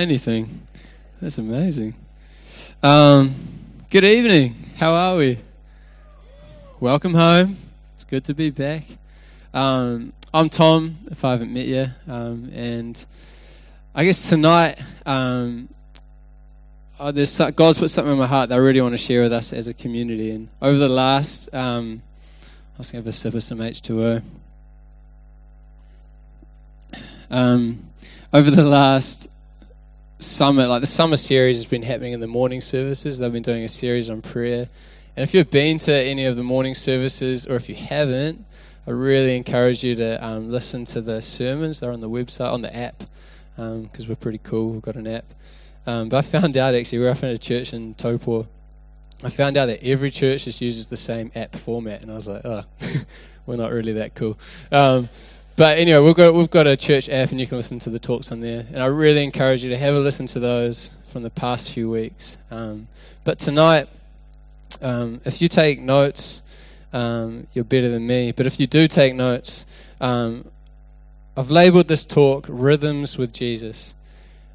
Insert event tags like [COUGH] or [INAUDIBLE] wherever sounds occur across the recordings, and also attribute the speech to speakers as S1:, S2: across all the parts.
S1: anything. That's amazing. Um, good evening. How are we? Welcome home. It's good to be back. Um, I'm Tom, if I haven't met you, um, and I guess tonight um, oh, there's God's put something in my heart that I really want to share with us as a community. And over the last, um, I was going to have a sip of some H2O. Um, over the last summer, like the summer series has been happening in the morning services. They've been doing a series on prayer. And if you've been to any of the morning services, or if you haven't, I really encourage you to um, listen to the sermons. They're on the website, on the app, because um, we're pretty cool. We've got an app. Um, but I found out actually, we're up in a church in Taupo. I found out that every church just uses the same app format, and I was like, oh, [LAUGHS] we're not really that cool. But anyway, we've got we've got a church app, and you can listen to the talks on there. And I really encourage you to have a listen to those from the past few weeks. Um, but tonight, um, if you take notes, um, you're better than me. But if you do take notes, um, I've labeled this talk "Rhythms with Jesus,"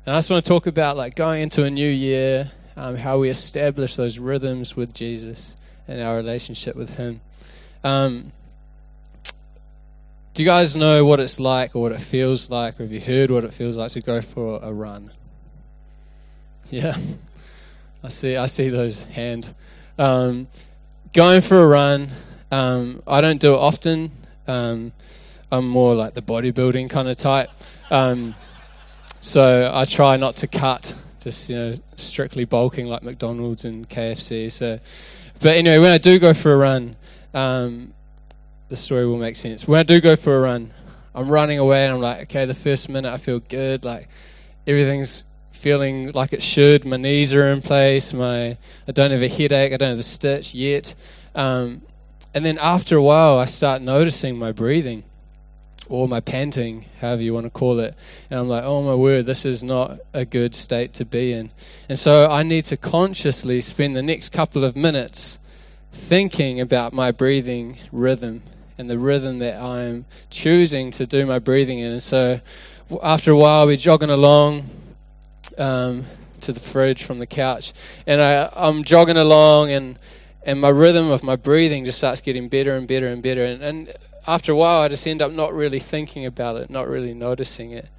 S1: and I just want to talk about like going into a new year, um, how we establish those rhythms with Jesus and our relationship with Him. Um, do you guys know what it's like or what it feels like, or have you heard what it feels like to go for a run? [LAUGHS] Yeah, I see. I see those hand. Um, going for a run. Um, I don't do it often. Um, I'm more like the bodybuilding kind of type. Um, so I try not to cut, just you know, strictly bulking like McDonald's and KFC. So, but anyway, when I do go for a run, um, the story will make sense. When I do go for a run, I'm running away and I'm like, okay, the first minute I feel good, like everything's feeling like it should. My knees are in place. My I don't have a headache. I don't have the stitch yet. Um, and then after a while, I start noticing my breathing or my panting, however you want to call it. And I'm like, oh my word, this is not a good state to be in. And so I need to consciously spend the next couple of minutes thinking about my breathing rhythm and the rhythm that I'm choosing to do my breathing in. And so after a while, we're jogging along um, to the fridge from the couch, and I, I'm jogging along, and and my rhythm of my breathing just starts getting better and better and better. And, and after a while, I just end up not really thinking about it, not really noticing it.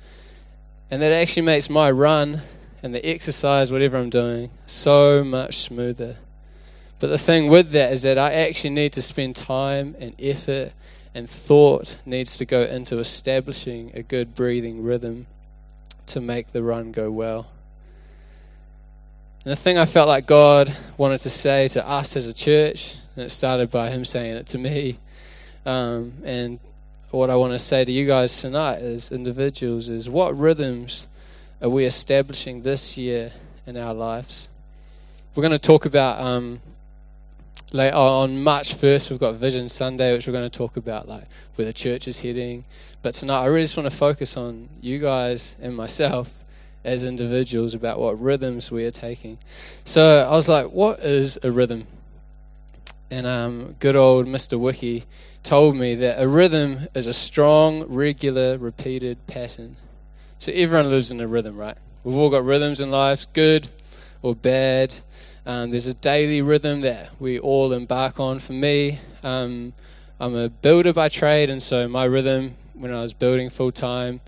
S1: And that actually makes my run and the exercise, whatever I'm doing, so much smoother. But the thing with that is that I actually need to spend time and effort and thought needs to go into establishing a good breathing rhythm to make the run go well. And the thing I felt like God wanted to say to us as a church, and it started by Him saying it to me, um, and what I want to say to you guys tonight as individuals is what rhythms are we establishing this year in our lives? We're going to talk about um, like on March 1st, we've got Vision Sunday, which we're going to talk about, like where the church is heading. But tonight, I really just want to focus on you guys and myself as individuals about what rhythms we are taking. So I was like, what is a rhythm? And um, good old Mr. Wiki told me that a rhythm is a strong, regular, repeated pattern. So everyone lives in a rhythm, right? We've all got rhythms in life, good or bad. Um, there's a daily rhythm that we all embark on. For me, um, I'm a builder by trade, and so my rhythm when I was building full time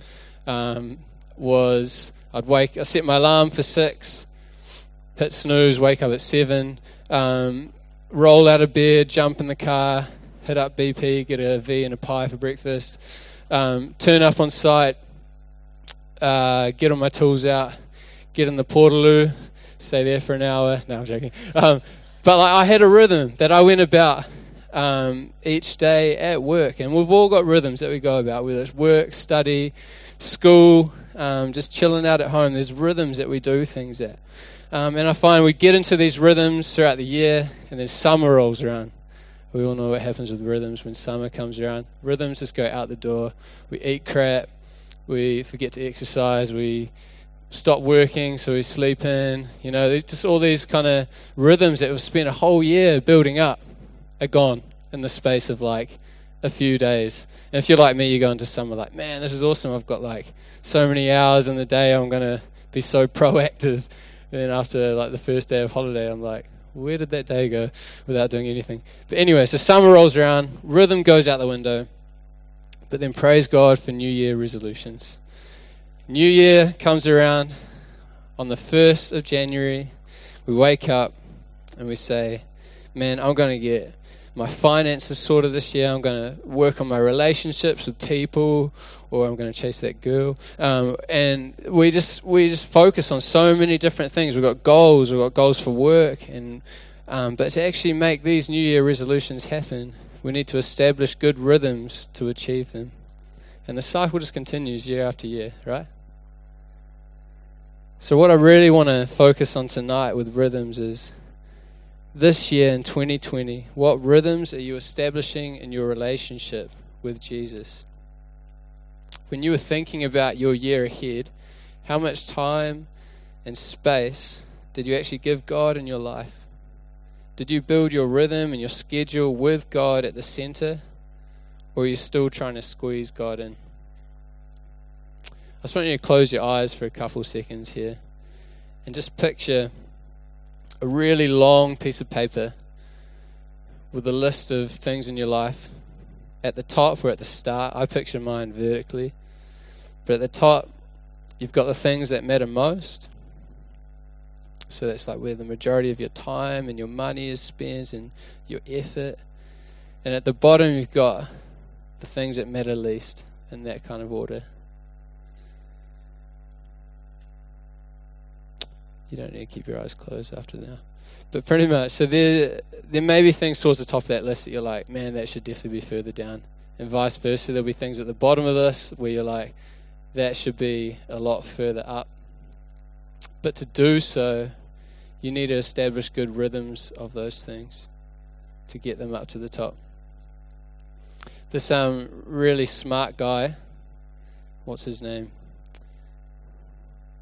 S1: um, was I'd wake, I set my alarm for six, hit snooze, wake up at seven, um, roll out of bed, jump in the car, hit up BP, get a V and a pie for breakfast, um, turn up on site, uh, get all my tools out, get in the portaloo, stay there for an hour. No, I'm joking. Um, but like, I had a rhythm that I went about um, each day at work, and we've all got rhythms that we go about, whether it's work, study, school, um, just chilling out at home. There's rhythms that we do things at. Um, and I find we get into these rhythms throughout the year, and then summer rolls around. We all know what happens with rhythms when summer comes around. Rhythms just go out the door. We eat crap. We forget to exercise. We stop working, so we sleep in. You know, just all these kind of rhythms that we've spent a whole year building up are gone in the space of like a few days. And if you're like me, you go into summer like, man, this is awesome. I've got like so many hours in the day. I'm going to be so [LAUGHS] proactive. And then after like the first day of holiday, I'm like, where did that day go without doing anything? But anyway, so summer rolls around, rhythm goes out the window. But then praise God for New Year resolutions. New Year comes around on the 1st of January. We wake up and we say, Man, I'm going to get my finances sorted this year. I'm going to work on my relationships with people, or I'm going to chase that girl. Um, and we just we just focus on so many different things. We've got goals. We've got goals for work, and um, but to actually make these New Year resolutions happen, we need to establish good rhythms to achieve them. And the cycle just continues year after year, right? So, what I really want to focus on tonight with rhythms is this year in 2020, what rhythms are you establishing in your relationship with Jesus? When you were thinking about your year ahead, how much time and space did you actually give God in your life? Did you build your rhythm and your schedule with God at the center? Or are you still trying to squeeze God in? I just want you to close your eyes for a couple seconds here and just picture a really long piece of paper with a list of things in your life. At the top, or at the start. I picture mine vertically. But at the top, you've got the things that matter most. So that's like where the majority of your time and your money is spent and your effort. And at the bottom, you've got the things that matter least in that kind of order. You don't need to keep your eyes closed after now. But pretty much, so there, there may be things towards the top of that list that you're like, man, that should definitely be further down. And vice versa, there'll be things at the bottom of this where you're like, that should be a lot further up. But to do so, you need to establish good rhythms of those things to get them up to the top. This um, really smart guy, what's his name?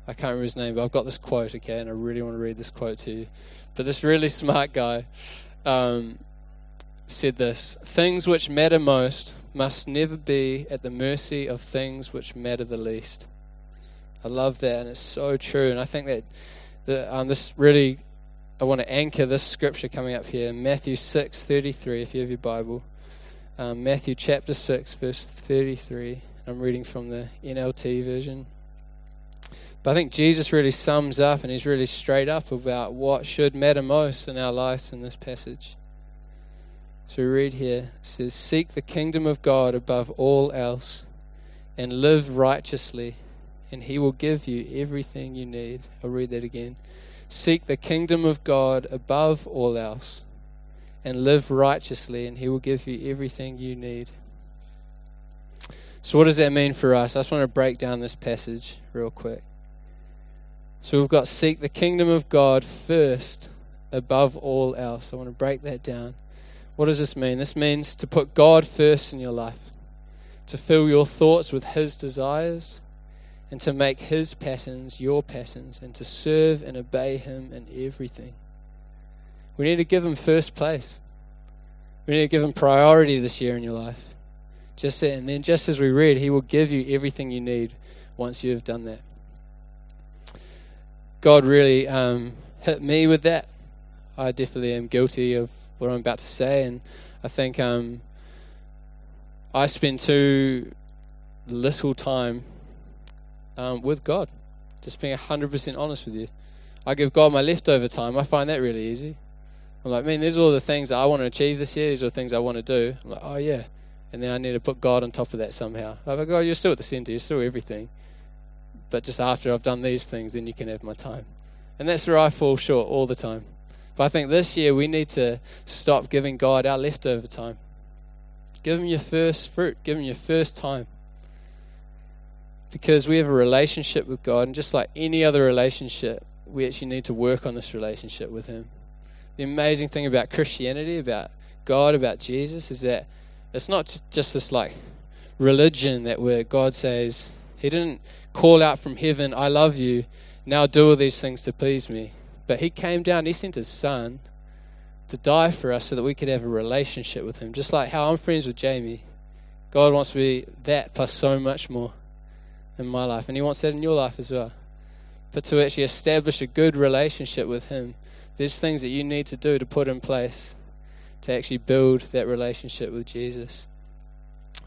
S1: I can't remember his name, but I've got this quote, okay, and I really want to read this quote to you. But this really [LAUGHS] smart guy um, said this Things which matter most must never be at the mercy of things which matter the least. I love that, and it's so true. And I think that the, um, this really, I want to anchor this scripture coming up here Matthew 6 33, if you have your Bible. Um, Matthew chapter 6, verse 33. I'm reading from the NLT version. But I think Jesus really sums up and he's really straight up about what should matter most in our lives in this passage. So we read here it says, Seek the kingdom of God above all else and live righteously, and he will give you everything you need. I'll read that again. Seek the kingdom of God above all else and live righteously, and he will give you everything you need. So, what does that mean for us? I just want to break down this passage real quick. So we've got seek the kingdom of God first above all else. I want to break that down. What does this mean? This means to put God first in your life, to fill your thoughts with His desires, and to make His patterns your patterns, and to serve and obey Him in everything. We need to give Him first place. We need to give Him priority this year in your life. Just that, and then, just as we read, He will give you everything you need once you have done that. God really um, hit me with that. I definitely am guilty of what I'm about to say, and I think um, I spend too little time um, with God. Just being 100% honest with you. I give God my leftover time. I find that really easy. I'm like, man, these are all the things that I want to achieve this year. These are the things I want to do. I'm like, oh, yeah. And then I need to put God on top of that somehow. Like, God, you're still at the center. You're still everything. But just after I've done these things, then you can have my time. And that's where I fall short all the time. But I think this year we need to stop giving God our leftover time. Give Him your first fruit, give Him your first time. Because we have a relationship with God, and just like any other relationship, we actually need to work on this relationship with Him. The amazing thing about Christianity, about God, about Jesus, is that it's not just this like religion that where God says, He didn't call out from heaven, I love you, now do all these things to please me. But he came down, he sent his son to die for us so that we could have a relationship with him. Just like how I'm friends with Jamie. God wants to be that plus so much more in my life. And he wants that in your life as well. but to actually establish a good relationship with Him, there's things that you need to do to put in place to actually build that relationship with Jesus.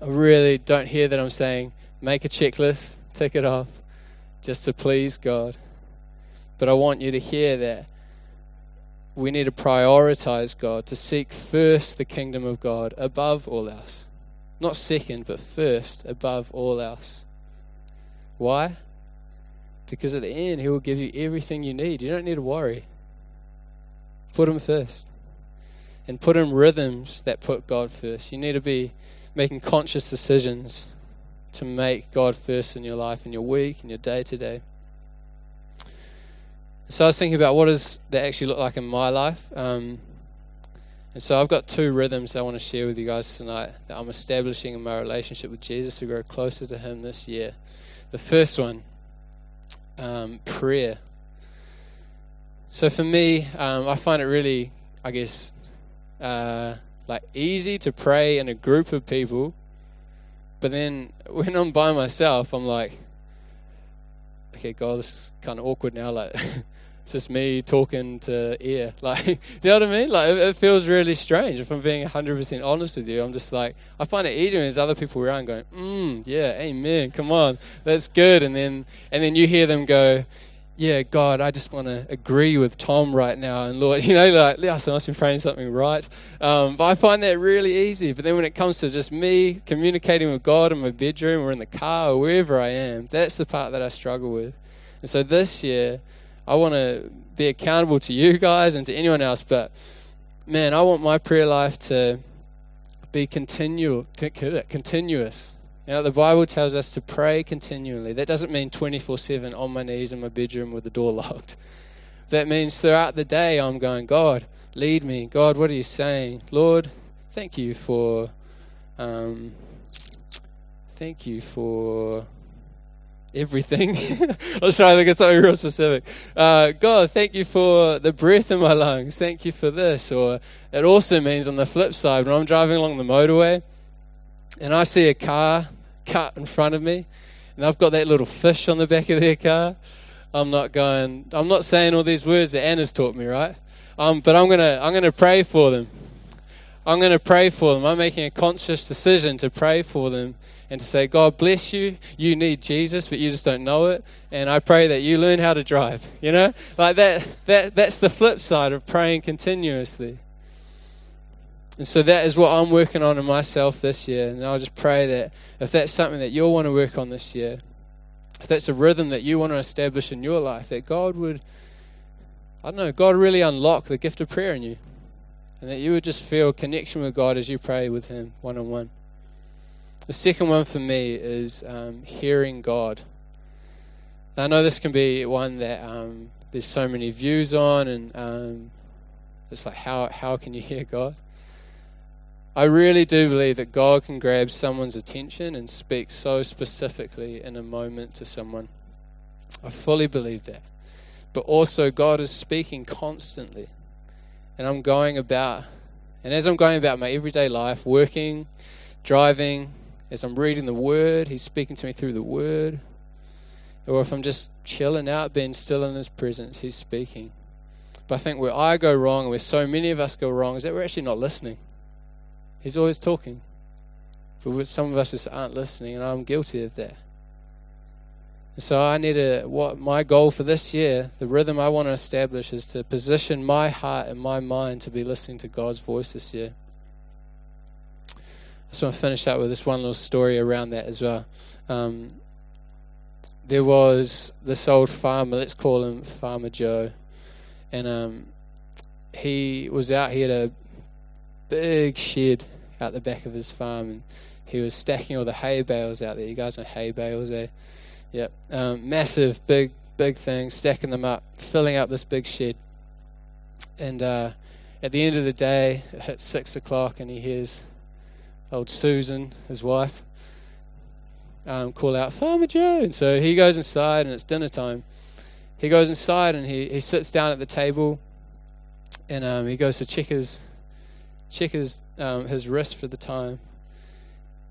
S1: I really don't hear that I'm saying make a checklist, tick it off, just to please God. But I want you to hear that we need to prioritize God, to seek first the kingdom of God above all else. Not second, but first above all else. Why? Because at the end, He will give you everything you need. You don't need to worry. Put Him first. And put in rhythms that put God first. You need to be making conscious decisions to make God first in your life, in your week, in your day to day. So I was thinking about what does that actually look like in my life. Um, and so I've got two rhythms I want to share with you guys tonight that I'm establishing in my relationship with Jesus to grow closer to Him this year. The first one, um, prayer. So for me, um, I find it really, I guess, uh, like easy to pray in a group of people, but then [LAUGHS] when I'm by myself, I'm like, okay, God, this is kind of awkward now. Like, [LAUGHS] it's just me talking to air. [LAUGHS] Like, do you know what I mean? Like, it, it feels really strange. If I'm being 100% honest with you, I'm just like, I find it easier when there's other people around going, mm, yeah, amen, come on, that's good. And then, and then you hear them go, yeah, God, I just want to agree with Tom right now. And Lord, [LAUGHS] you know, like, yes, I must be praying something right. Um, but I find that really easy. But then when it comes to just me communicating with God in my bedroom or in the car or wherever I am, that's the part that I struggle with. And so this year, I want to be accountable to you guys and to anyone else, but man, I want my prayer life to be continual, continuous. Know, the Bible tells us to pray continually. That doesn't mean 24 7 on my knees in my bedroom with the door [LAUGHS] locked. That means throughout the day I'm going, God, lead me. God, what are you saying? Lord, thank you for, um, thank you for everything. [LAUGHS] I was trying to think of something real specific. Uh, God, thank you for the breath in my lungs. Thank you for this. Or it also means on the flip side, when I'm driving along the motorway and I see a car cut in front of me and I've got that little fish on the back of their car, I'm not going, I'm not saying all these words that Anna's taught me, right? Um, but I'm going to, I'm to pray for them. I'm going to pray for them. I'm making a conscious decision to pray for them and to say, God bless you. You need Jesus, but you just don't know it. And I pray that you learn how to drive. You know, like that. That that's the flip side of praying continuously. And so that is what I'm working on in myself this year. And I'll just pray that if that's something that you'll want to work on this year, if that's a rhythm that you want to establish in your life, that God would, I don't know, God really unlock the gift of prayer in you. And that you would just feel connection with God as you pray with Him one on one. The second one for me is um, hearing God. I know this can be one that um, there's so many views on, and um, it's like, how, how can you hear God? I really do believe that God can grab someone's attention and speak so specifically in a moment to someone. I fully believe that. But also, God is speaking constantly. And I'm going about, and as I'm going about my everyday life, working, driving, as I'm reading the Word, He's speaking to me through the Word. Or if I'm just chilling out, being still in His presence, He's speaking. But I think where I go wrong, where so many of us go wrong, is that we're actually not listening. He's always talking. But some of us just aren't listening, and I'm guilty of that. And so I need to, what my goal for this year, the rhythm I want to establish is to position my heart and my mind to be listening to God's voice this year. I just want to finish up with this one little story around that as well. Um, there was this old farmer, let's call him Farmer Joe, and um, he was out. here a big shed out the back of his farm, and he was stacking all the hay bales out there. You guys know hay bales, eh? Yep, um, massive, big, big thing, stacking them up, filling up this big shed. And uh, at the end of the day, it hits six o'clock, and he hears old Susan, his wife, um, call out, Farmer Joe. And so he goes inside and it's dinner time. He goes inside and he, he sits down at the table and um, he goes to check his, check his, um, his wrist for the time.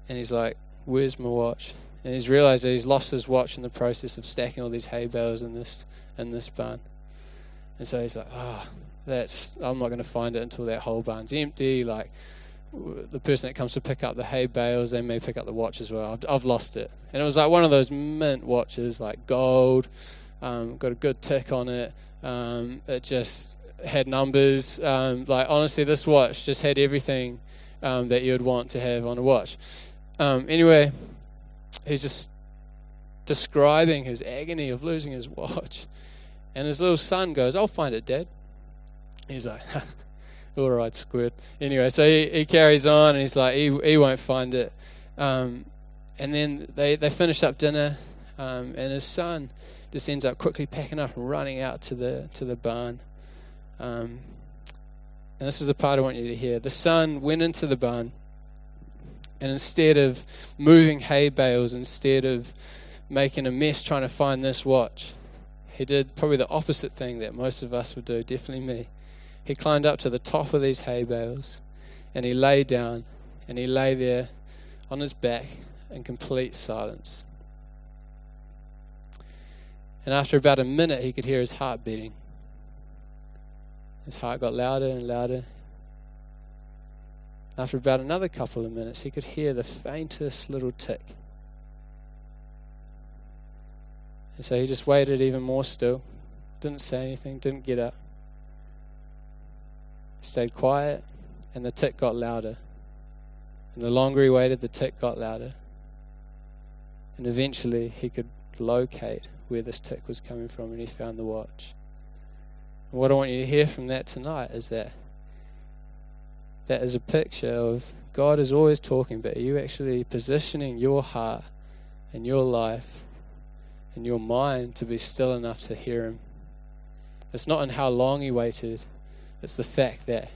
S1: And he's like, Where's my watch? And he's realized that he's lost his watch in the process of stacking all these hay bales in this in this barn. And so he's like, ah, oh, that's I'm not going to find it until that whole barn's empty. Like the person that comes to pick up the hay bales, they may pick up the watch as well. I've, I've lost it, and it was like one of those mint watches, like gold, um, got a good tick on it. Um, it just had numbers. Um, like honestly, this watch just had everything um, that you would want to have on a watch. Um, anyway, he's just describing his agony of losing his watch, and his little son goes, "I'll find it, Dad." He's like, [LAUGHS] all right, squid. Anyway, so he, he carries on and he's like, he, he won't find it. Um, and then they, they finish up dinner, um, and his son just ends up quickly packing up and running out to the, to the barn. Um, and this is the part I want you to hear. The son went into the barn, and instead of moving hay bales, instead of making a mess trying to find this watch, he did probably the opposite thing that most of us would do, definitely me. He climbed up to the top of these hay bales and he lay down and he lay there on his back in complete silence. And after about a minute, he could hear his heart beating. His heart got louder and louder. After about another couple of minutes, he could hear the faintest little tick. And so he just waited even more still, didn't say anything, didn't get up stayed quiet, and the tick got louder. And the longer he waited, the tick got louder. And eventually, he could locate where this tick was coming from, and he found the watch. What I want you to hear from that tonight is that that is a picture of God is always talking, but are you actually positioning your heart and your life and your mind to be still enough to hear Him? It's not in how long He waited, it's the fact that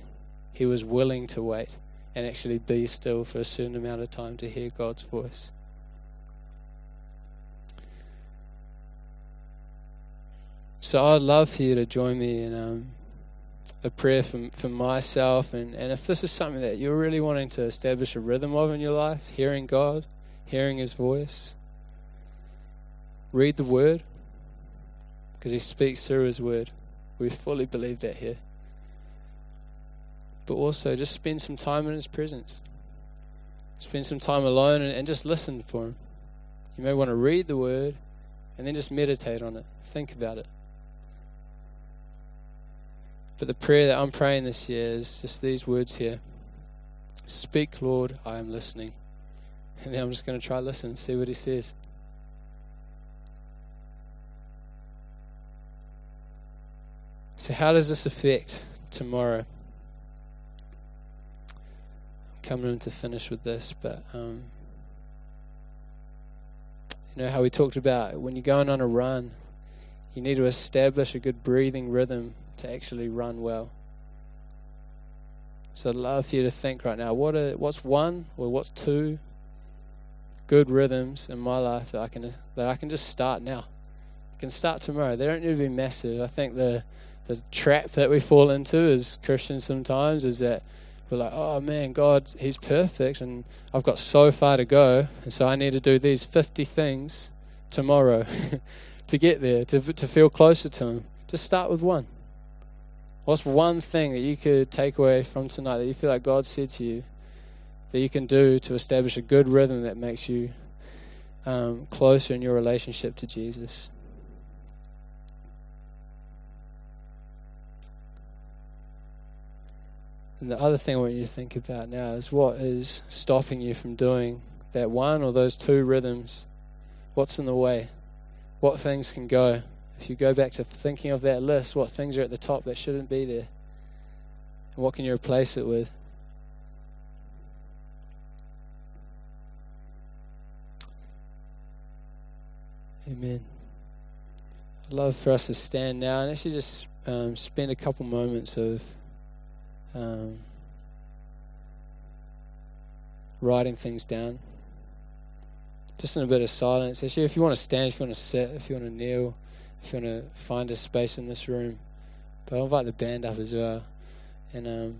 S1: he was willing to wait and actually be still for a certain amount of time to hear God's voice. So I'd love for you to join me in um, a prayer for, for myself. And, and if this is something that you're really wanting to establish a rhythm of in your life, hearing God, hearing His voice, read the Word, because He speaks through His Word. We fully believe that here but also just spend some time in His presence. Spend some time alone and, and just listen for Him. You may want to read the Word and then just meditate on it, think about it. But the prayer that I'm praying this year is just these words here Speak, Lord, I am listening. [LAUGHS] And then I'm just going to try listen and see what He says. So, how does this affect tomorrow? I'm coming to finish with this, but um, you know how we talked about when you're going on a run, you need to establish a good breathing rhythm to actually run well. So I'd love for you to think right now, what are, what's one or what's two good rhythms in my life that I can that I can just start now. I can start tomorrow. They don't need to be massive. I think the the trap that we fall into as Christians sometimes is that we're like, oh man, God, He's perfect, and I've got so far to go, and so I need to do these 50 things tomorrow [LAUGHS] to get there, to, to feel closer to Him. Just start with one. What's one thing that you could take away from tonight that you feel like God said to you that you can do to establish a good rhythm that makes you um, closer in your relationship to Jesus? And the other thing I want you to think about now is what is stopping you from doing that one or those two rhythms? What's in the way? What things can go? If you go back to thinking of that list, what things are at the top that shouldn't be there? And what can you replace it with? Amen. I'd love for us to stand now and actually just um, spend a couple moments of um, writing things down. Just in a bit of silence. Actually, if you want to stand, if you want to sit, if you want to kneel, if you want to find a space in this room. But I'll invite the band up as well. And um,